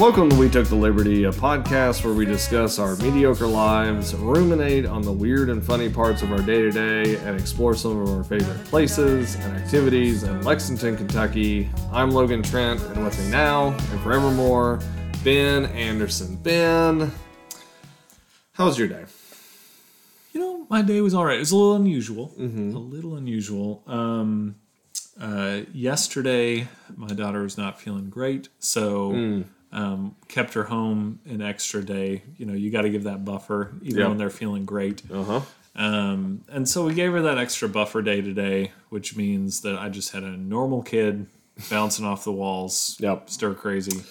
Welcome to We Took the Liberty, a podcast where we discuss our mediocre lives, ruminate on the weird and funny parts of our day to day, and explore some of our favorite places and activities in Lexington, Kentucky. I'm Logan Trent, and with me now and forevermore, Ben Anderson. Ben, how was your day? You know, my day was all right. It was a little unusual. A little unusual. Um, uh, yesterday, my daughter was not feeling great, so um, kept her home an extra day. You know, you got to give that buffer even when they're feeling great. Uh huh. Um, and so we gave her that extra buffer day today, which means that I just had a normal kid bouncing off the walls, Yep. stir crazy.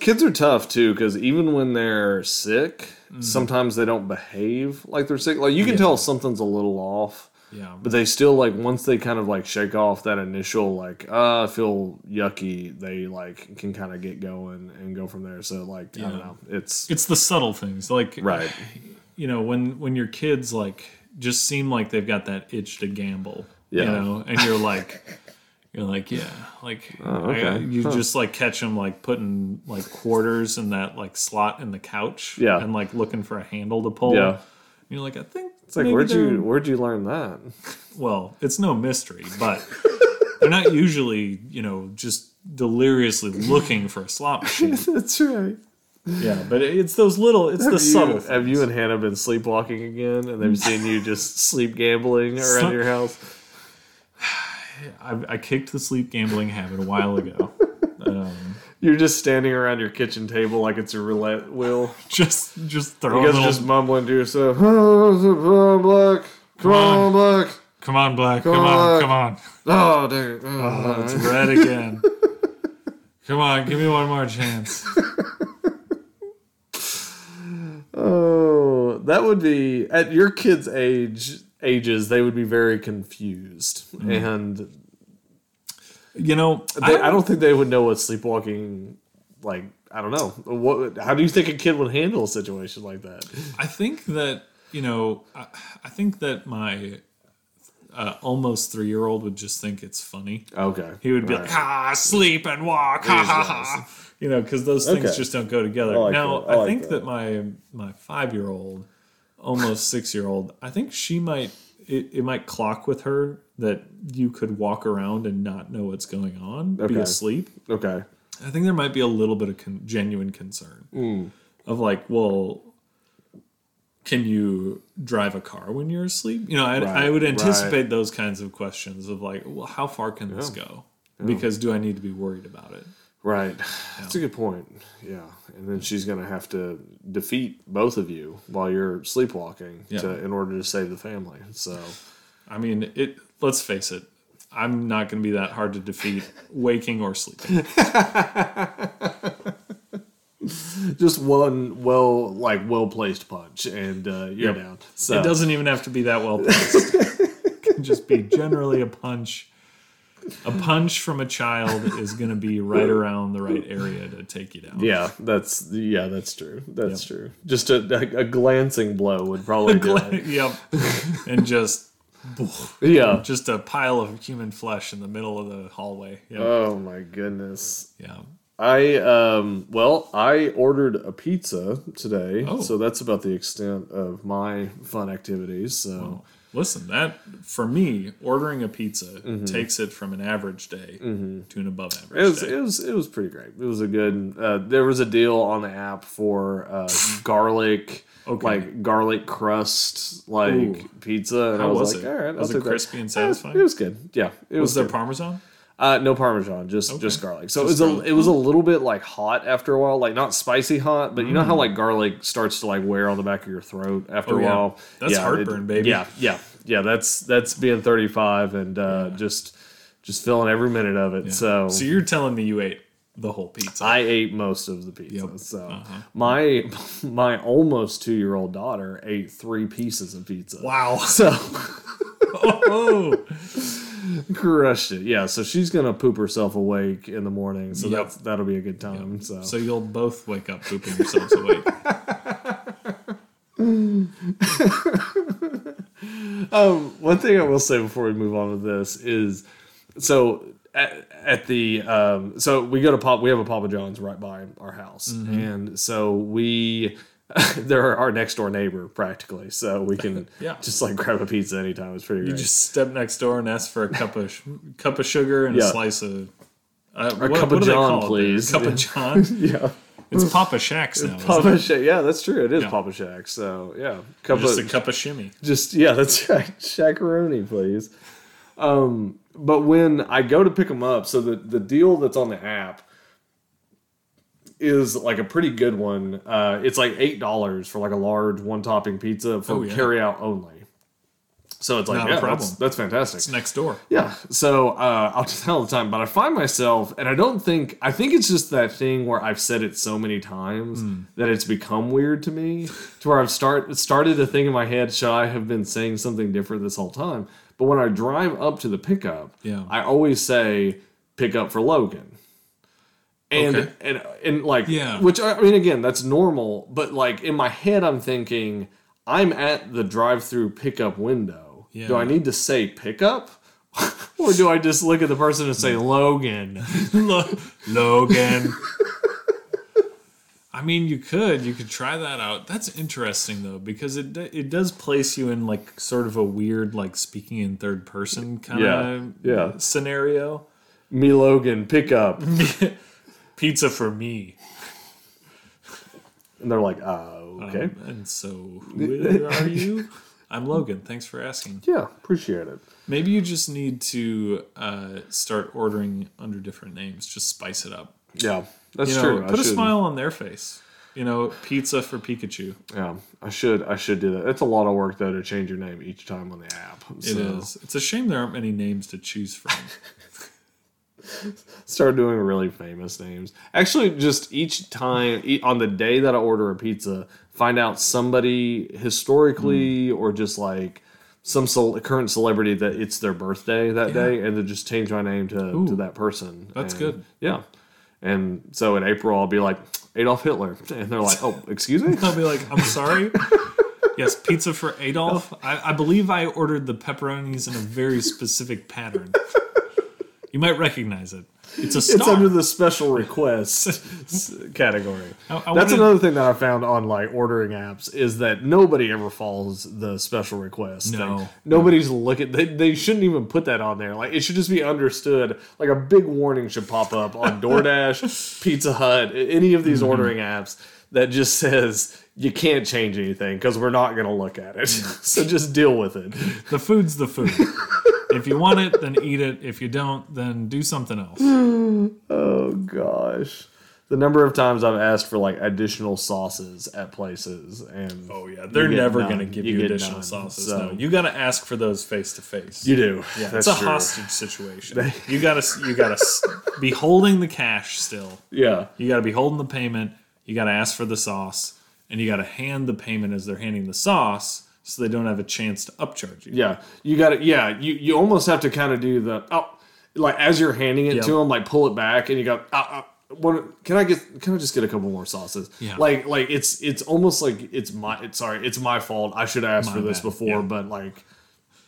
Kids are tough too because even when they're sick, sometimes they don't behave like they're sick. Like you can Yeah. tell something's a little off. Yeah, But they still like once they kind of like shake off that initial like uh I feel yucky, they like can kind of get going and go from there. So like I don't know, it's it's the subtle things, like right, you know when when your kids like just seem like they've got that itch to gamble you Yeah. know and you're like you're like yeah like Oh, okay. I- you Huh. just like catch them like putting like quarters in that like slot in the couch Yeah. and like looking for a handle to pull Yeah. and you're like i think it's like maybe where'd they're- you where'd you learn that? well it's no mystery but they're not usually you know just deliriously looking for a slot machine That's right. yeah but it's those little it's the Have subtle you, have you and Hannah been sleepwalking again, and they've seen you just sleep gambling around Some- your house? I, I kicked the sleep gambling habit a while ago um, You're just standing around your kitchen table like it's a roulette wheel. just just You throw a guys little, just mumbling to yourself. Oh, Black, come on, Black. come on black come, Come on on. come on Oh, dang. it. oh, Oh, it's red again come on give me one more chance Oh, that would be at your kids' age ages. They would be very confused, mm-hmm. and you know they, I, don't think they would know what sleepwalking like. I don't know. What? How do you think a kid would handle a situation like that? I think that you know I, I think that my uh, almost three year old would just think it's funny Okay, he would be like ah sleep and walk ha ha ha you know because those things Okay. just don't go together I like now. I I, like think that. that. my my five year old almost six year old i think she might it, it might clock with her that you could walk around and not know what's going on be asleep. Okay. i think there might be a little bit of con- genuine concern Hmm. of like well can you drive a car when you're asleep? You know i, I Right, would right. anticipate those kinds of questions of like well how far can this go? Because do i need to be worried about it Right. That's a good point. Yeah. And then she's going to have to defeat both of you while you're sleepwalking Yeah. to, in order to save the family. So, I mean, it. Let's face it. I'm not going to be that hard to defeat, waking or sleeping. just one well, like well placed punch, and uh, you're Yep. down. So, It doesn't even have to be that well placed. it can just be generally a punch. A punch from a child is going to be right around the right area to take you down. yeah, that's yeah, that's true. That's true. Just a, a, a glancing blow would probably do it. yep. And just, Yeah. just a pile of human flesh in the middle of the hallway. Yep. Oh my goodness. yeah. I um well, I ordered a pizza today, Oh. so that's about the extent of my fun activities. So Listen, that for me, ordering a pizza Mm-hmm. takes it from an average day to an above average it was day. it was it was pretty great. It was a good. Uh, there was a deal on the app for uh, garlic, Okay. like garlic crust, like Ooh. pizza, and How I was, was like, it? all right, Was it take that. crispy and satisfying? It was good. Yeah, it Was was. there good. parmesan? Uh, no parmesan, just Okay. just garlic. So Just it was garlic. a it was a little bit like hot after a while, like not spicy hot, but you know how like garlic starts to like wear on the back of your throat after Mm. Oh, a yeah. while. That's Yeah, heartburn, baby. Yeah, yeah, yeah. That's that's being thirty five and uh, just just feeling every minute of it. So, So you're telling me you ate the whole pizza? I ate most of the pizza. Yep. So Uh-huh. my my almost two year old daughter ate three pieces of pizza. wow. So oh, crushed it. Yeah. So she's gonna poop herself awake in the morning. So Yep. that's that'll be a good time. So. so you'll both wake up pooping yourselves awake. Um, one thing I will say before we move on to this is, so at, at the um, so we go to pop we have a Papa John's right by our house, Mm-hmm. and so we they're our next door neighbor practically, so we can Yeah. just like grab a pizza anytime. It's pretty good. You great. just step next door and ask for a cup of cup of sugar and Yeah. a slice of. Uh, A cup of do John, call it there? please. Cup of John. yeah, It's Papa Shack's now. Papa Shack. Yeah, that's true. It is Yeah. Papa Shack. So yeah, cup Just of a cup of shimmy. just yeah, that's right. Shakaroni, please. Um, but when I go to pick them up, so the the deal that's on the app is like a pretty good one. Uh, it's like eight dollars for like a large one topping pizza for Oh, yeah. carry out only. So it's like Not yeah, problem. That's, that's fantastic. It's next door. Yeah. So uh, I'll just tell all the time, but I find myself, and I don't think, I think it's just that thing where I've said it so many times Hmm. that it's become weird to me, to where I've start started to think in my head, should I have been saying something different this whole time? But when I drive up to the pickup, Yeah. I always say pick up for Logan. And, Okay. and and like Yeah. which I mean again that's normal but like in my head I'm thinking I'm at the drive-through pickup window Yeah. do I need to say pickup? or do I just look at the person and say Logan? Logan. I mean, you could you could try that out. That's interesting though because it it does place you in like sort of a weird like speaking in third person kind of Yeah, yeah. scenario. Me Logan, pick up. Pizza for me. And they're like, uh, okay. Um, and so who are you? I'm Logan. Thanks for asking. yeah, appreciate it. Maybe you just need to uh, start ordering under different names. Just spice it up. Yeah, that's You know, true. Put a should- smile on their face. You know, pizza for Pikachu. Yeah, I should. I should do that. It's a lot of work though to change your name each time on the app. It is. It's a shame there aren't many names to choose from. Start doing really famous names. Actually, just each time on the day that I order a pizza, find out somebody historically Hmm. or just like some cel- current celebrity that it's their birthday that day, and then just change my name to, to that person. That's And- good. Yeah. And so in April, I'll be like Adolf Hitler, and they're like, "Oh, excuse me." I'll be like, I'm sorry. Yes, pizza for Adolf. I, I believe I ordered the pepperonis in a very specific pattern. You might recognize it. It's a. It's under the special requests category. I- I That's wanted- another thing that I found on like ordering apps is that nobody ever follows the special request. No. thing. nobody's looking. They, they shouldn't even put that on there. Like it should just be understood. Like a big warning should pop up on DoorDash, Pizza Hut, any of these Mm-hmm. ordering apps that just says you can't change anything because we're not going to look at it. so just deal with it. the food's the food. If you want it, then eat it. If you don't, then do something else. Oh gosh. The number of times I've asked for like additional sauces at places and Oh yeah, they're get never none. going to give You you, get additional none. sauces. So- no, you got to ask for those face to face. you do. Yeah, That's it's a true. hostage situation. you got to you got to be holding the cash still. Yeah. You got to be holding the payment. You got to ask for the sauce, and you got to hand the payment as they're handing the sauce, so they don't have a chance to upcharge you. Yeah. You got to yeah, you you almost have to kind of do the oh like as you're handing it Yep. to them like pull it back and you go uh, uh, what, can I get? Can I just get a couple more sauces? Yeah. Like, like it's it's almost like it's my. It's, sorry, it's my fault. I should ask My for this bad. before, Yeah. but like,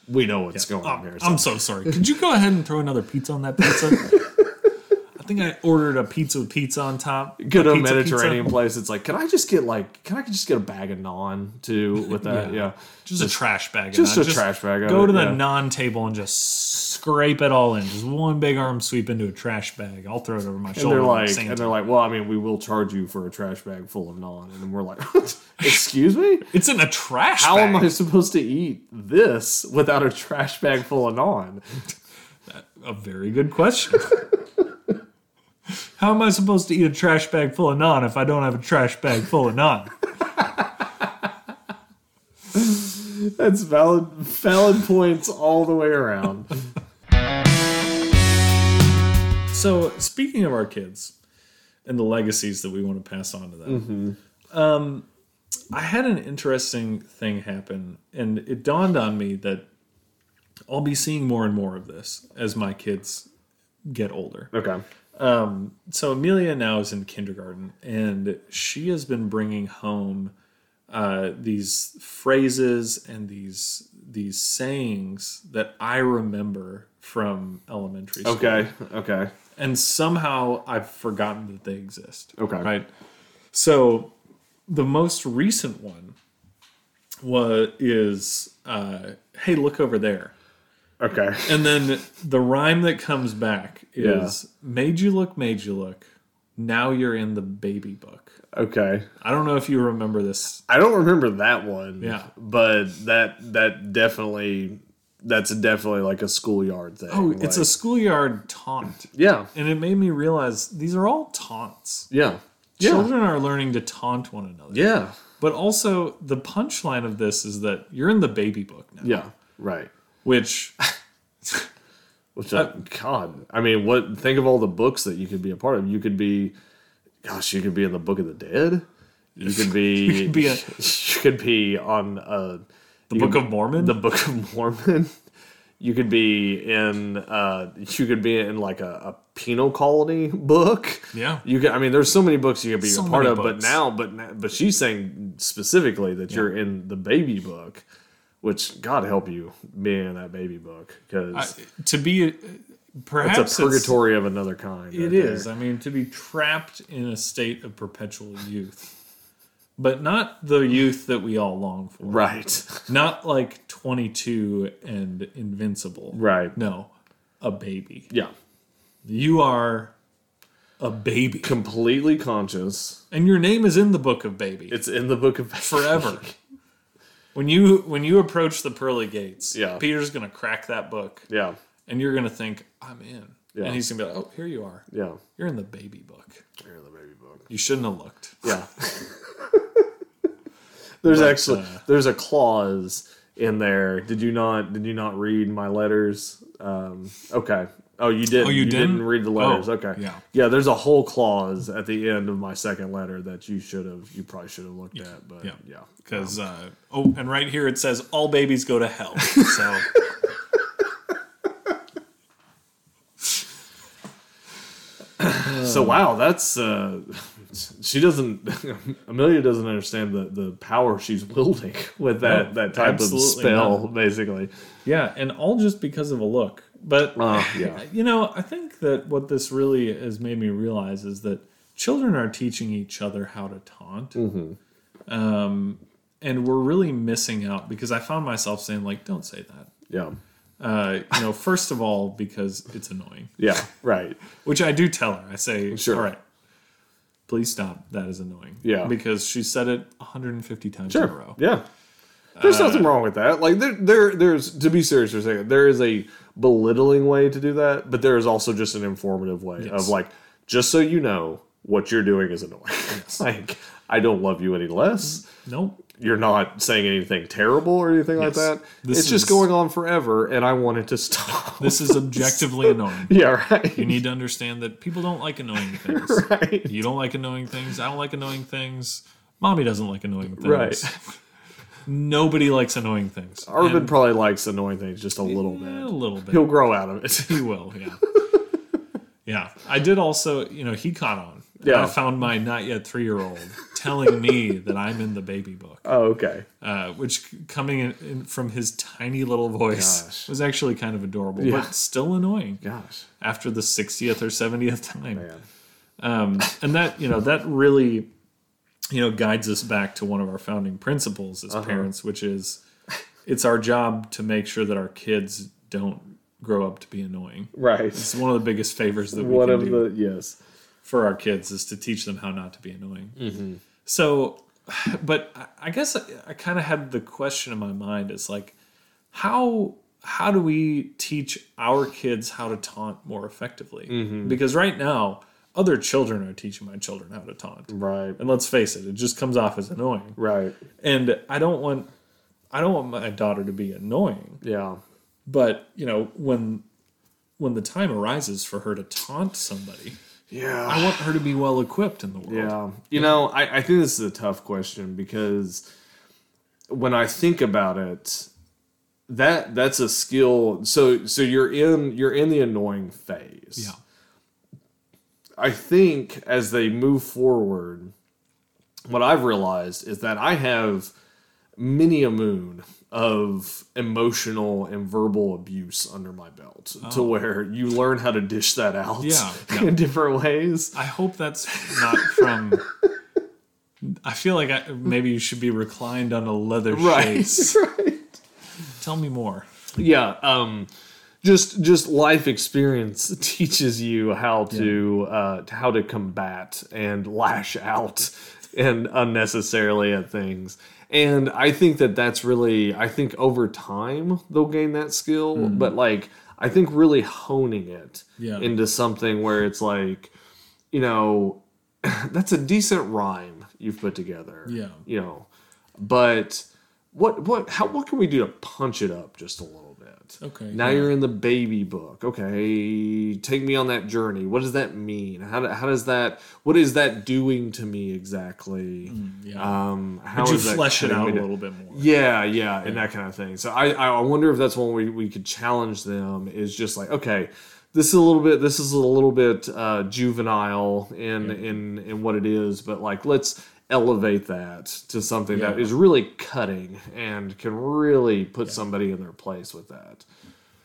we know what's going on Oh, here. I'm so sorry. Could you go ahead and throw another pizza on that pizza? I think I ordered a pizza with pizza on top. go to a pizza Mediterranean pizza. place. It's like, can I just get like, can I just get a bag of naan too with that? Yeah. yeah. Just, a trash bag. just a trash bag Go it, to the yeah. naan table and just scrape it all in. Just one big arm sweep into a trash bag. I'll throw it over my And shoulder. they're like, Santa. and they're like, well, I mean, we will charge you for a trash bag full of naan, and then we're like, excuse me, it's in a trash how bag. am I supposed to eat this without a trash bag full of naan? A very good question. How am I supposed to eat a trash bag full of naan if I don't have a trash bag full of naan? That's valid, valid points all the way around. So, speaking of our kids and the legacies that we want to pass on to them, um, I had an interesting thing happen, and it dawned on me that I'll be seeing more and more of this as my kids get older. Okay. So Amelia now is in kindergarten, and she has been bringing home uh, these phrases and these these sayings that I remember from elementary school. Okay. Okay. And somehow I've forgotten that they exist. Okay. Right. So the most recent one was is uh, hey look over there. Okay. And then the rhyme that comes back is made you look, made you look. Now you're in the baby book. Okay. I don't know if you remember this. I don't remember that one. Yeah. But that that definitely that's definitely like a schoolyard thing. Oh, it's a schoolyard taunt. yeah. And it made me realize these are all taunts. Yeah. Yeah. Children are learning to taunt one another. Yeah. But also, the punchline of this is that you're in the baby book now. Yeah. Right. Which, Which uh, God, I mean, what? Think of all the books that you could be a part of. You could be, gosh, you could be in the Book of the Dead. You could be. could be a- you could be on uh, the Book of Mormon. the Book of Mormon. You could be in. Uh, you could be in like a, a penal colony book. Yeah. You can. I mean, there's so many books you could be So a part of. But books. now, but now- but she's saying specifically that you're in the baby book. Which God help you being in that baby book because to be, uh, perhaps it's a purgatory of another kind. It is. I mean, to be trapped in a state of perpetual youth, but not the youth that we all long for. right, Not like 22 and invincible. right, No, a baby. yeah, You are a baby. completely conscious. And your name is in the book of baby It's in the book of forever. when you when you approach the pearly gates, Yeah. Peter's going to crack that book Yeah, and you're going to think, "I'm in." Yeah. And he's going to be like, "Oh, here you are. yeah, You're in the baby book. you're in the baby book. You shouldn't have looked." Yeah. there's But, actually uh, there's a clause in there. Did you not did you not read my letters? Um, okay. Oh, you did. Oh, you didn't didn't? read the letters. Oh, okay. yeah. Yeah. There's a whole clause at the end of my second letter that you should have. You probably should have looked at. But yeah. yeah. Because uh, oh, and right here it says all babies go to hell. So So wow, that's uh, she doesn't. Amelia doesn't understand the the power she's wielding with that No, that type of spell, not. basically. yeah, and all just because of a look. But Uh, yeah. you know, I think that what this really has made me realize is that children are teaching each other how to taunt. Mm-hmm. Um, and we're really missing out because I found myself saying like, "Don't say that." Yeah. Uh, you know, first of all, because it's annoying. Yeah. Right. Which I do tell her. I say, Sure. all right, please stop. That is annoying. Yeah. Because she said it 150 times in a row. Yeah. There's Uh, nothing wrong with that. Like there, there, there's to be serious for a second. There is a belittling way to do that, but there is also just an informative way Yes. of like, just so you know, what you're doing is annoying. like, I don't love you any less. Nope. You're not saying anything terrible or anything like that. This it's just going on forever, and I want it to stop. This is objectively annoying. yeah, right. You need to understand that people don't like annoying things. right. You don't like annoying things. I don't like annoying things. Mommy doesn't like annoying things. Right. Nobody likes annoying things. Arvin And- probably likes annoying things just a little bit. a little bit. He'll grow out of it. He will, yeah. yeah. I did also, you know, he caught on. Yeah. I found my not yet three year old telling me that I'm in the baby book, oh, okay. uh, which coming in, in from his tiny little voice Gosh. was actually kind of adorable, Yeah. but still annoying Gosh, after the 60th or 70th time. man. Um, and that, you know, that really, you know, guides us back to one of our founding principles Uh-huh. as parents, which is it's our job to make sure that our kids don't grow up to be annoying. Right. It's one of the biggest favors that we One can of do the yes. for our kids is to teach them how not to be annoying. Mm-hmm. So, but I- I guess I, I kind of had the question in my mind is like, how how do we teach our kids how to taunt more effectively? Mm-hmm. Because right now, other children are teaching my children how to taunt, Right. and let's face it, it just comes off as annoying. Right. And I don't want I don't want my daughter to be annoying, Yeah. but you know when when the time arises for her to taunt somebody. Yeah. I want her to be well equipped in the world. Yeah. You know, I, I think this is a tough question because when I think about it, that that's a skill. So so you're in you're in the annoying phase. Yeah. I think as they move forward, what I've realized is that I have many a moon of emotional and verbal abuse under my belt to where you learn how to dish that out Oh. Yeah, yeah. in different ways. I hope that's not from. I feel like I, maybe you should be reclined on a leather chaise. right. Tell me more. yeah um just just life experience teaches you how to uh how to combat and lash out and unnecessarily at things and i think that that's really i think over time they'll gain that skill but like i think really honing it Yeah. into something where it's like you know that's a decent rhyme you've put together Yeah. you know but what what how what can we do to punch it up just a little bit Okay, now yeah. you're in the baby book okay take me on that journey what does that mean how, do, how does that what is that doing to me exactly Mm, yeah. um how Would you flesh it out a little bit more? Yeah, yeah, and that kind of thing. So I, I wonder if that's one we, we could challenge them is just like, okay, this is a little bit this is a little bit uh, juvenile in in in what it is, but like let's elevate that to something that Yeah. is really cutting and can really put somebody in their place with that.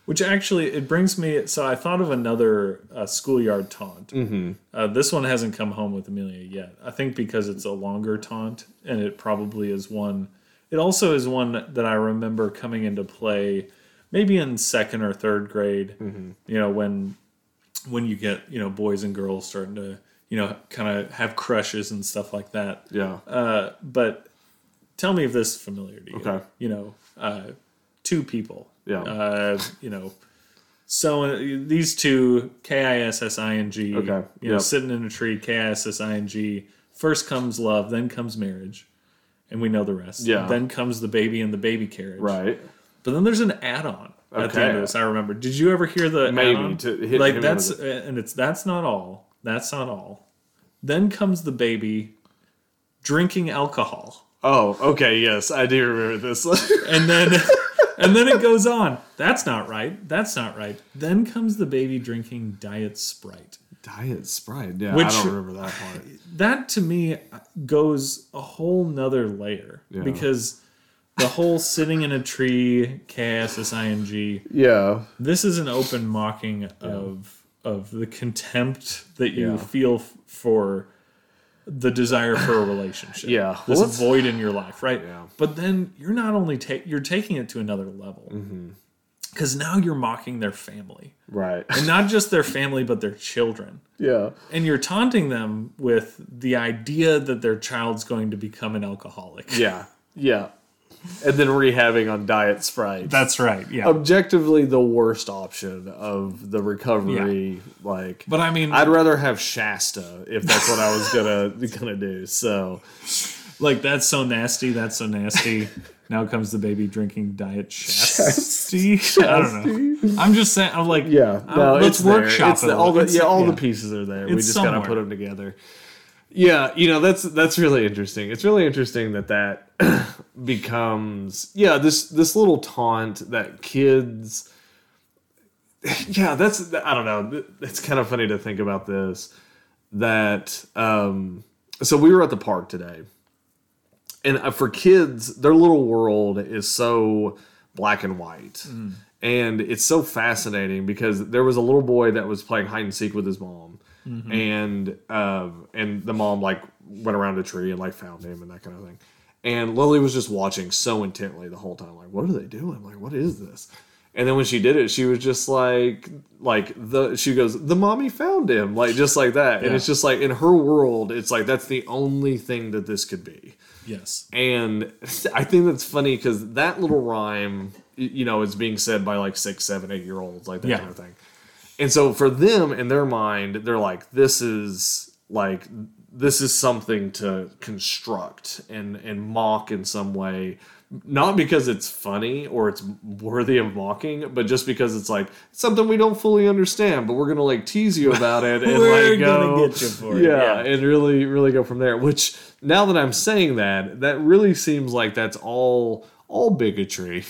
Which actually, it brings me. So I thought of another uh, schoolyard taunt. Mm-hmm. Uh, this one hasn't come home with Amelia yet. I think because it's a longer taunt, and it probably is one. It also is one that I remember coming into play, maybe in second or third grade. You know, when when you get you know boys and girls starting to you know kind of have crushes and stuff like that. Yeah. Uh, but tell me if this is familiar to you. Okay. You know, uh, two people. Yeah. Uh, you know, so uh, these two K I S S I N G. Okay, You know, yep. sitting in a tree. K I S S I N G. First comes love, then comes marriage, and we know the rest. Yeah. Then comes the baby and the baby carriage. Right. But then there's an add-on at the end of this. I remember. Did you ever hear the Maybe, add-on? to hit- like that's and it's that's not all. That's not all. Then comes the baby drinking alcohol, Oh, okay, yes, I do remember this. and then and then it goes on. That's not right. That's not right. Then comes the baby drinking diet Sprite. Diet Sprite. Yeah, Which- I don't remember that part. That to me goes a whole nother layer Yeah. because the whole sitting in a tree, K S S I N G. Yeah. this is an open mocking of of the contempt that you Yeah. feel f- for the desire for a relationship. Yeah. this Well, void in your life, right? Yeah. But then you're not only ta- you're taking it to another level Mm-hmm. because now you're mocking their family, Right. and not just their family, but their children. yeah. And you're taunting them with the idea that their child's going to become an alcoholic. Yeah. Yeah. And then rehabbing on Diet Sprite. That's right. Yeah. objectively the worst option of the recovery. Like, but I mean, I'd rather have Shasta if that's what I was gonna gonna do. So, Like that's so nasty. That's so nasty. now comes the baby drinking diet Shasti. I don't know. I'm just saying. I'm like, yeah, um, no, let's it's there. workshop It's it. the, all the yeah, all yeah. the pieces are there. we It's just gotta put them together. Yeah, you know that's that's really interesting. It's really interesting that that becomes yeah this this little taunt that kids. Yeah, that's I don't know. It's kind of funny to think about this. That um, so we were at the park today, and uh, for kids, their little world is so black and white, and it's so fascinating because there was a little boy that was playing hide and seek with his mom, and um, and the mom like went around a tree and like found him and that kind of thing, and Lily was just watching so intently the whole time, like what are they doing? Like what is this? And then when she did it, she was just like, like the she goes, the mommy found him, like just like that, and it's just like in her world, it's like that's the only thing that this could be. Yes. And I think that's funny because that little rhyme, you know, is being said by like six, seven, eight year olds, like that Yeah. kind of thing. And so for them in their mind, they're like, this is like this is something to construct and and mock in some way. Not because it's funny or it's worthy of mocking, but just because it's like something we don't fully understand, but we're gonna like tease you about it and We're like gonna go, get you for it, yeah, yeah. and really, really go from there. Which now that I'm saying that, that really seems like that's all all bigotry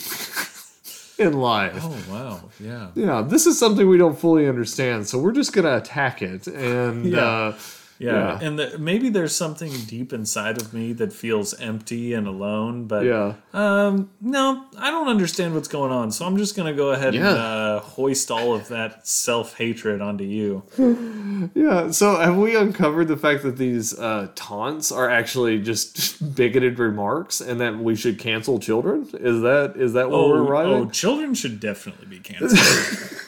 in life. Oh wow. Yeah. Yeah, this is something we don't fully understand, so we're just gonna attack it and Yeah. uh, Yeah, Yeah. and the, maybe there's something deep inside of me that feels empty and alone. But Yeah. um, no, I don't understand what's going on. So I'm just gonna go ahead and uh, hoist all of that self hatred onto you. Yeah. So have we uncovered the fact that these uh, taunts are actually just bigoted remarks, and that we should cancel children? Is that is that what Oh, we're right? oh, children should definitely be canceled.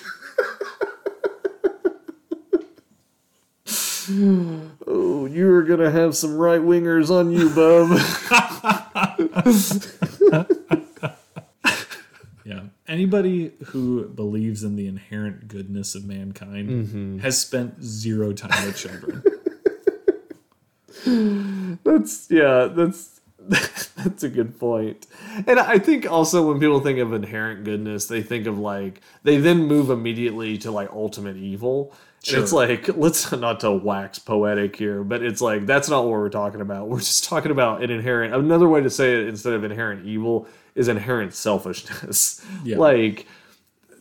You're gonna have some right wingers on you, bub. yeah, anybody who believes in the inherent goodness of mankind Mm-hmm. has spent zero time with children. that's yeah. That's that's a good point. And I think also when people think of inherent goodness, they think of like they then move immediately to like ultimate evil. And it's like let's not to wax poetic here, but it's like that's not what we're talking about. We're just talking about an inherent. Another way to say it instead of inherent evil is inherent selfishness. Yeah. Like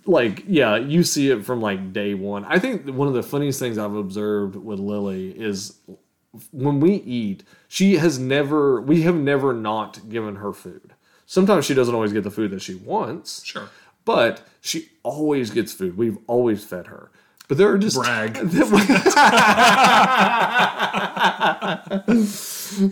like yeah you see it from like day one i think one of the funniest things i've observed with lily is when we eat she has never we have never not given her food sometimes she doesn't always get the food that she wants Sure. but she always gets food we've always fed her but there are just Brag.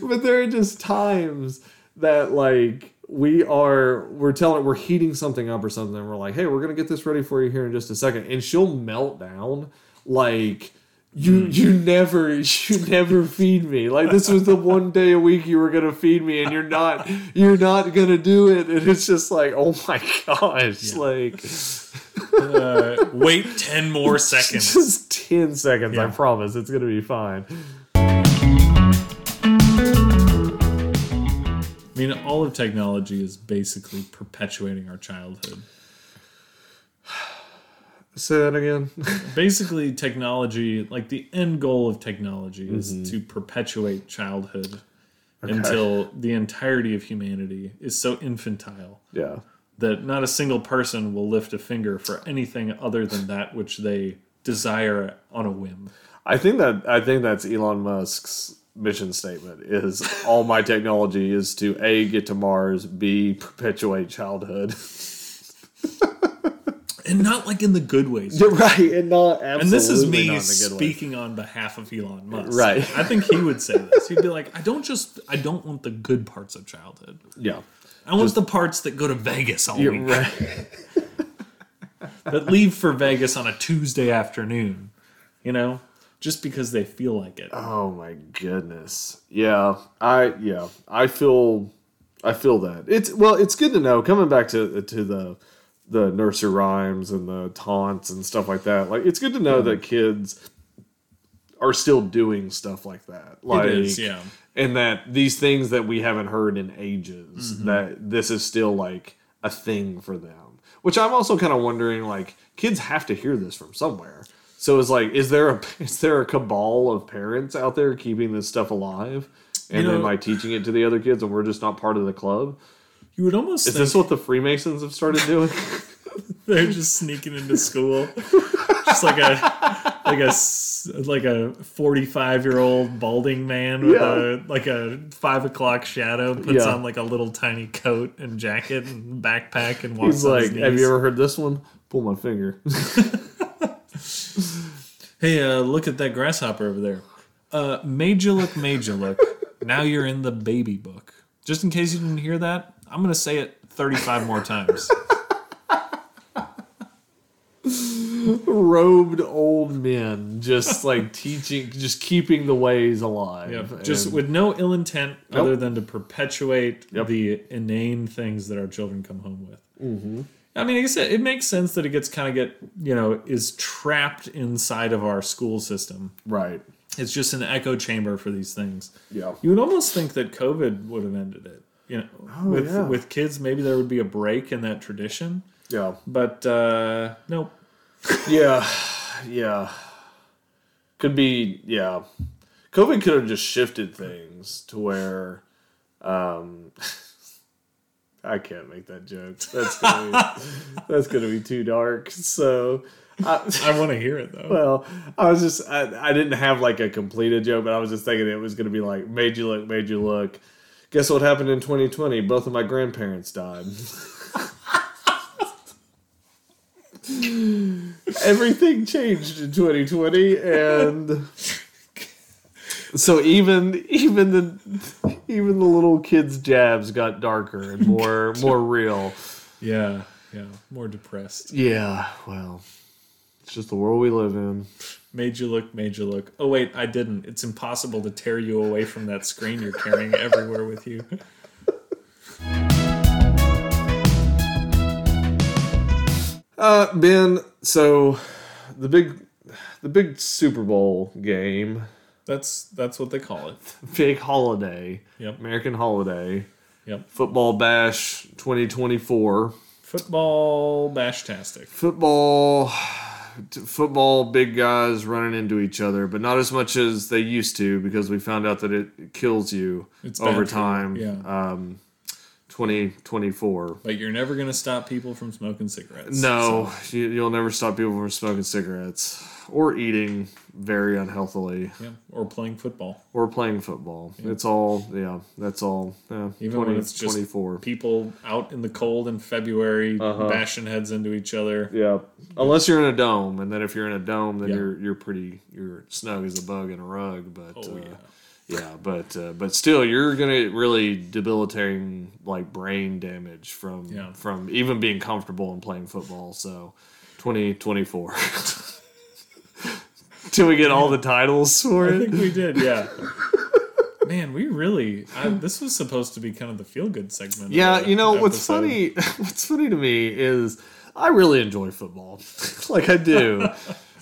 but there are just times that like we are we're telling we're heating something up or something. And we're like hey we're gonna get this ready for you here in just a second. And she'll melt down like you mm. you never you never feed me. Like this was the one day a week you were gonna feed me and you're not you're not gonna do it. And it's just like oh my gosh like Uh, wait 10 more seconds. just 10 seconds i promise it's gonna be fine I mean, all of technology is basically perpetuating our childhood. say that again Basically, technology, like the end goal of technology, Mm-hmm. is to perpetuate childhood until the entirety of humanity is so infantile yeah that not a single person will lift a finger for anything other than that which they desire on a whim. I think that I think that's Elon Musk's mission statement is all my technology is to A get to Mars, B perpetuate childhood. And not like in the good ways. You're right, and not absolutely And this is me good way. speaking on behalf of Elon Musk. Right. I think he would say this. He'd be like, I don't just, I don't want the good parts of childhood. Yeah. I want the parts that go to Vegas all week, right. that leave for Vegas on a Tuesday afternoon. You know, just because they feel like it. Oh my goodness. Yeah. I yeah. I feel I feel that. It's well, it's good to know coming back to to the the nursery rhymes and the taunts and stuff like that. Like it's good to know that mm-hmm. kids are still doing stuff like that. Like it is, yeah. And that these things that we haven't heard in ages Mm-hmm. that this is still like a thing for them. Which i'm also kind of wondering like kids have to hear this from somewhere. So it's like is there a is there a cabal of parents out there keeping this stuff alive? And You then know- like teaching it to the other kids and we're just not part of the club? You would almost is think this what the freemasons have started doing? They're just sneaking into school, just like a like a like a forty five year old balding man with Yeah. a like a five o'clock shadow puts Yeah. on like a little tiny coat and jacket and backpack and walks. he's like have you ever heard this one pull my finger Hey, uh, look at that grasshopper over there. Uh, made you look, made you look. now you're in the baby book. Just in case you didn't hear that, I'm gonna say it 35 more times. Robed old men just like teaching just keeping the ways alive Yep. Just with no ill intent Nope. other than to perpetuate Yep. the inane things that our children come home with. Mm-hmm. I mean, I said, it makes sense that it gets kind of get you know is trapped inside of our school system. right It's just an echo chamber for these things. yeah You would almost think that COVID would have ended it. You know, with yeah. with kids, maybe there would be a break in that tradition. yeah But uh, nope. Yeah, yeah. Could be, yeah. COVID could have just shifted things to where, um, I can't make that joke. That's gonna be, that's gonna be too dark. So, I want to hear it though. Well, I was just I, I didn't have like a completed joke, but I was just thinking it was going to be like made you look, made you look. Guess what happened in 2020? Both of my grandparents died. Everything changed in 2020, and so even even the even the little kids' jabs got darker and more more real. Yeah, yeah, more depressed. Yeah, well, it's just the world we live in. Made you look, made you look. Oh wait, I didn't. It's impossible to tear you away from that screen you're carrying everywhere with you. Uh, Ben, so the big the big Super Bowl game, That's that's what they call it. big holiday, Yep. American holiday, Yep. football bash 2024. Football Bash bashtastic. Football football big guys running into each other, but not as much as they used to because we found out that it kills you It's over time. yeah. Um 2024. But you're never gonna stop people from smoking cigarettes. No, you, you'll never stop people from smoking cigarettes or eating very unhealthily. Yeah. Or playing football. or playing football. It's all yeah. That's all. Yeah, Even when it's just 24. People out in the cold in February Uh-huh. bashing heads into each other. Yeah, unless you're in a dome, and then if you're in a dome, then Yeah. you're you're pretty you're snug as a bug in a rug. But Oh uh, yeah. Yeah, but uh, but still, you're gonna get really debilitating like brain damage from Yeah. from even being comfortable and playing football. So, 2024. Till we get all the titles for it? I think we did, yeah. Man, we really. I, this was supposed to be kind of the feel good segment. Yeah, you know what's funny? What's funny to me is I really enjoy football, like I do,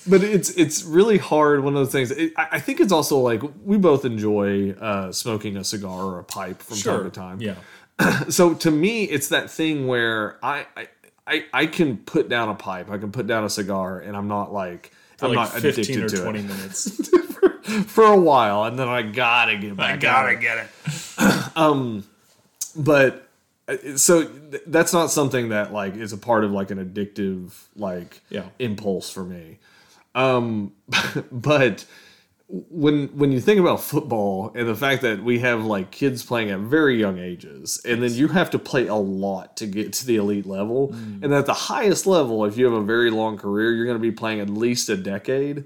but it's it's really hard. One of the things it, I I think it's also like we both enjoy uh, smoking a cigar or a pipe from Sure. time to time. Yeah. So to me, it's that thing where I. I I, I can put down a pipe, I can put down a cigar, and I'm not like I'm like not 15 addicted or to 20 it minutes. for a while, and then I gotta get back. I gotta it. get it. but uh, so th- that's not something that like is a part of like an addictive like Yeah. impulse for me um but when when you think about football and the fact that we have like kids playing at very young ages and then you have to play a lot to get to the elite level Mm. and at the highest level if you have a very long career you're going to be playing at least a decade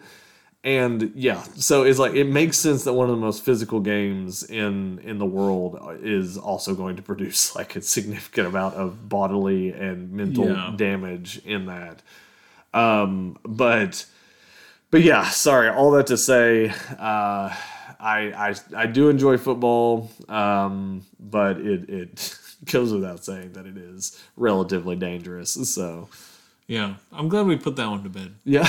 and yeah so it's like it makes sense that one of the most physical games in in the world is also going to produce like a significant amount of bodily and mental Yeah. damage in that um but but yeah sorry all that to say uh I, I I do enjoy football, um, but it, it goes without saying that it is relatively dangerous. So Yeah. I'm glad we put that one to bed. yeah.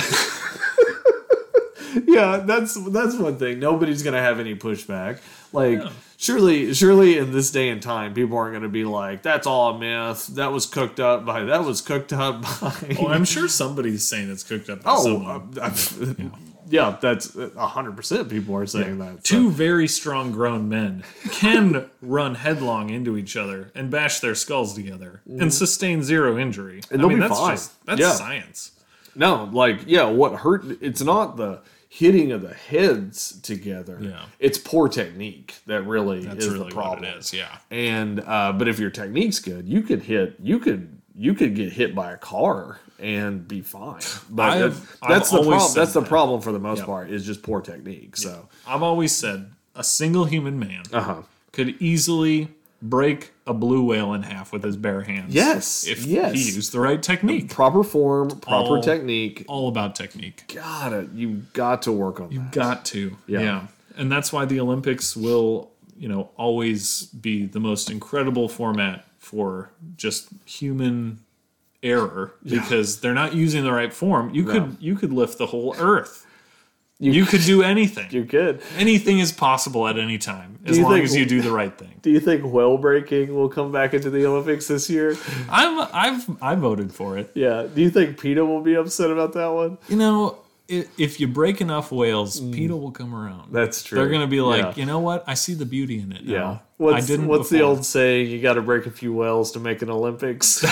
yeah, that's that's one thing. Nobody's gonna have any pushback. Like Yeah. Surely surely in this day and time, people aren't gonna be like, That's all a myth. That was cooked up by that was cooked up by Oh, I'm sure somebody's saying it's cooked up by Oh, someone. uh, uh, yeah, that's a hundred percent. People are saying that. so- Two very strong grown men can run headlong into each other and bash their skulls together and sustain zero injury. And they'll be that's fine. that's Yeah. science. No, like yeah, what hurt? It's not the hitting of the heads together. Yeah. it's poor technique that really That's is really the what problem. it is. Yeah. And uh, but if your technique's good, you could hit. You could you could get hit by a car and be fine. But I've- that- I've that's the problem. That's the that. problem for the most Yeah. part is just poor technique. So I've always said a single human man uh huh. could easily break a blue whale in half with his bare hands. Yes, If yes. he used the right technique. Proper form, proper All- technique. All about technique. Got it. Uh, you got to work on that. You got to. Yeah. Yeah. And that's why the Olympics will, you know, always be the most incredible format for just human error because they're not using the right form. You could you could lift the whole earth. You, could do anything. You could. Anything is possible at any time as long think- as you do the right thing. Do you think whale breaking will come back into the Olympics this year? I'm I've I voted for it. Yeah. Do you think PETA will be upset about that one? You know, if you break enough whales, PETA will come around. Mm. That's true. They're gonna be like, Yeah. you know what? I see the beauty in it. Now. Yeah. What's, I didn't. what's the old saying? You got to break a few whales to make an Olympics.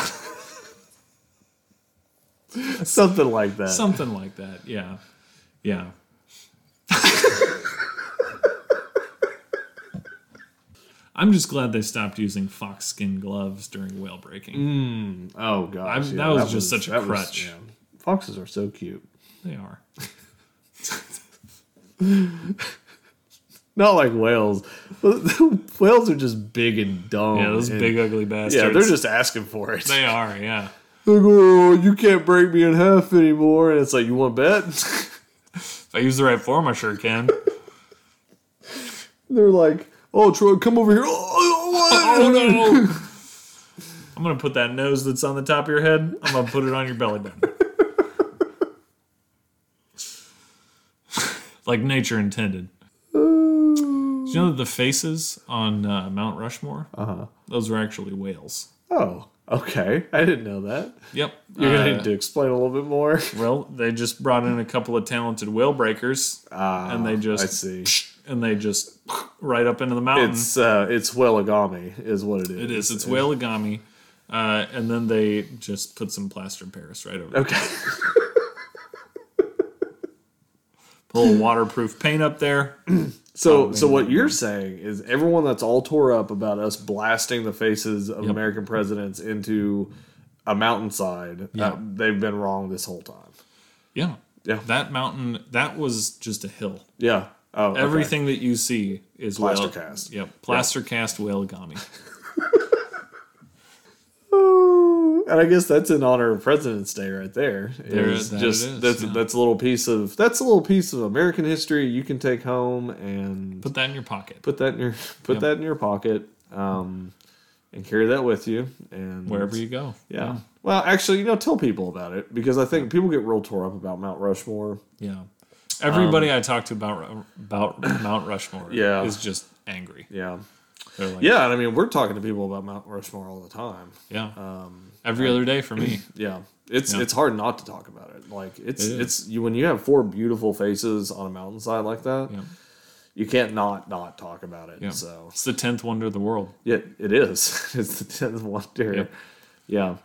something like that. Something like that. Yeah. Yeah. I'm just glad they stopped using fox skin gloves during whale breaking. Mm, oh gosh, I'm- that was just such a that was- crutch. yeah. Foxes are so cute. They are. Not like whales. whales are just big and dumb. Yeah, those and- big ugly bastards. Yeah, they're just asking for it. They are, yeah. Like, oh, you can't break me in half anymore. And it's like, you want to bet? If I use the right form, I sure can. They're like, oh, Troy, come over here. Oh, Oh no! I'm gonna put that nose that's on the top of your head. I'm gonna put it on your belly button. like nature intended. Did you know that the faces on uh, Mount Rushmore? Uh-huh. Those were actually whales. oh, okay. I didn't know that. Yep. You're going to Uh, need to explain a little bit more. Well, they just brought in a couple of talented whale breakers, and they just I see. And they just right up into the mountain. It's uh, it's whalagami is what it is. it is. It's whalegami, uh, and then they just put some plaster Paris right over. it. Okay. Put a waterproof paint up there. So so what you're saying is everyone that's all tore up about us blasting the faces of American presidents into a mountainside, Yeah. uh, they've been wrong this whole time. Yeah. Yeah. That mountain, that was just a hill. Yeah. Oh, okay. Everything that you see is Plaster whale- cast. Yep. Plaster cast whalegami. Ooh, And I guess that's in honor of President's Day right there. There- Is that just is, that's yeah. that's a little piece of that's a little piece of American history you can take home and Put that in your pocket. put that in your put Yep. that in your pocket um, and carry that with you and Wherever you go. Yeah. Well, actually, you know, tell people about it because I think people get real tore up about Mount Rushmore. Yeah. Everybody I talk to about about Mount Rushmore Um, Yeah. is just angry. Yeah. Like, Yeah, and I mean, we're talking to people about Mount Rushmore all the time. yeah. Every other day for me. Yeah. It's Yeah. it's hard not to talk about it. Like it's It it's you when you have four beautiful faces on a mountainside like that, Yeah. you can't not not talk about it. Yeah. So It's the tenth wonder of the world. Yeah, it is. it's the tenth wonder. Yep. Yeah.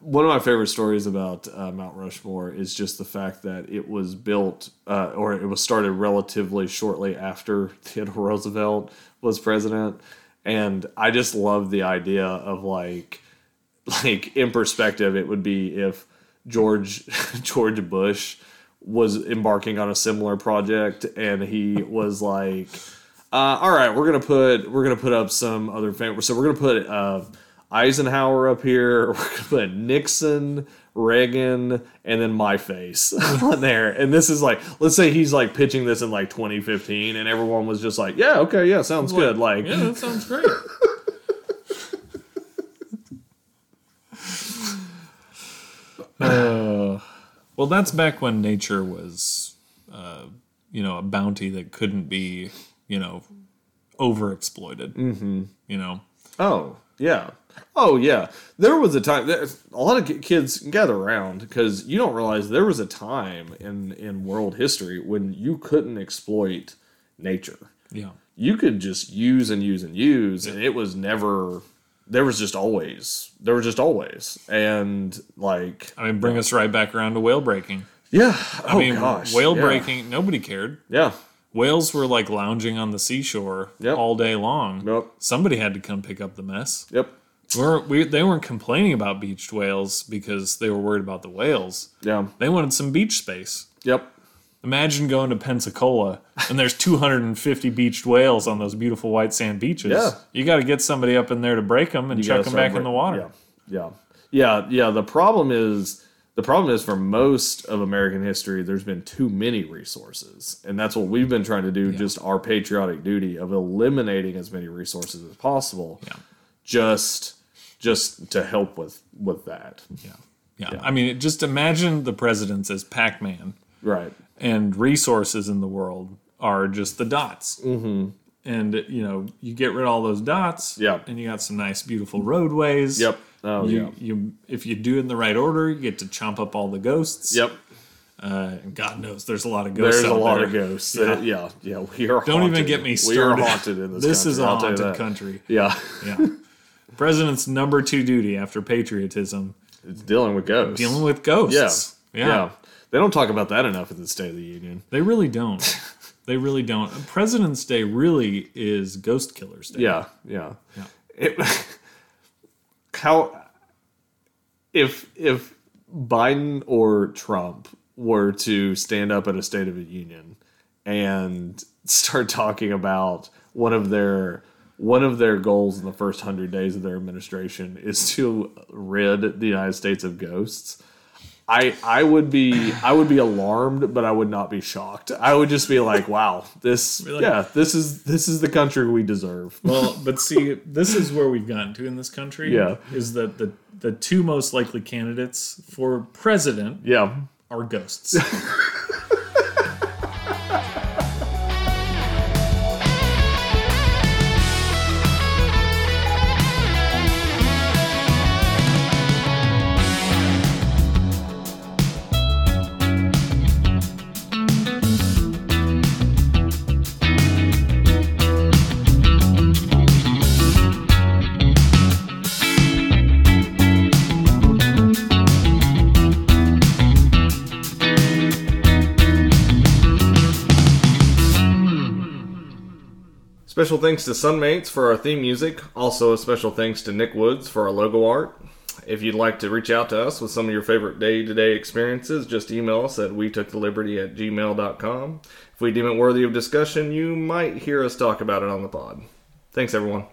One of my favorite stories about uh, Mount Rushmore is just the fact that it was built, uh, or it was started relatively shortly after Theodore Roosevelt was president, and I just love the idea of like, like in perspective, it would be if George George Bush was embarking on a similar project, and he was like, uh, all right, we're gonna put we're gonna put up some other fam- so we're gonna put uh, Eisenhower up here. We're gonna put Nixon, Reagan, and then my face on there. And this is like, let's say he's like pitching this in like 2015, and everyone was just like, yeah, okay, yeah, sounds good. Like, Yeah, that sounds great. uh, well, that's back when nature was, uh, you know, a bounty that couldn't be, you know, overexploited. Mm-hmm. You know, Oh, yeah. Oh, yeah. There was a time a lot of kids gather around because you don't realize there was a time in in world history when you couldn't exploit nature. yeah, You could just use and use and use, and it was never. There was just always. There was just always, and like I mean, bring us right back around to whale breaking. yeah. I oh mean, gosh, whale yeah. breaking, nobody cared. Yeah. Whales were like lounging on the seashore Yep. all day long. Yep. Somebody had to come pick up the mess. Yep. We're, we, they weren't complaining about beached whales because they were worried about the whales. Yeah. They wanted some beach space. Yep. Imagine going to Pensacola and there's 250 beached whales on those beautiful white sand beaches. Yeah. You got to get somebody up in there to break them and You chuck them back in the water. Yeah, yeah, yeah, yeah. The problem is the problem is for most of American history, there's been too many resources, and that's what we've been trying to do. Just our patriotic duty of eliminating as many resources as possible. Yeah. Just, just to help with with that. Yeah. Yeah. I mean, just imagine the presidents as Pac Man Right. and resources in the world are just the dots. Mm-hmm. And, you know, you get rid of all those dots. Yep. And you got some nice, beautiful roadways. Yep. Oh You, yeah. you, if you do it in the right order, you get to chomp up all the ghosts. Yep. Uh, and God knows there's a lot of ghosts. There's a lot there. of ghosts. Yeah. yeah, yeah. We are. Don't even get me started. We are haunted in this. This country, is a haunted country. Yeah, Yeah. President's number two duty after patriotism it's dealing with ghosts. dealing with ghosts. Yeah. Yeah. They don't talk about that enough at the State of the Union. They really don't. they really don't. President's Day really is Ghost Killer's Day. Yeah, yeah. Yeah. It, how if if Biden or Trump were to stand up at a State of the Union and start talking about one of their one of their goals in the first hundred days of their administration is to rid the United States of ghosts. I I would be I would be alarmed, but I would not be shocked. I would just be like, "Wow, this like- yeah, this is this is the country we deserve." Well, but see, this is where we've gotten to in this country. Yeah. Is that the the two most likely candidates for president Yeah, are ghosts. Special thanks to Sunmates for our theme music. Also, a special thanks to Nick Woods for our logo art. If you'd like to reach out to us with some of your favorite day to day experiences, just email us at we took the liberty at gmail.com. If we deem it worthy of discussion, you might hear us talk about it on the pod. Thanks, everyone.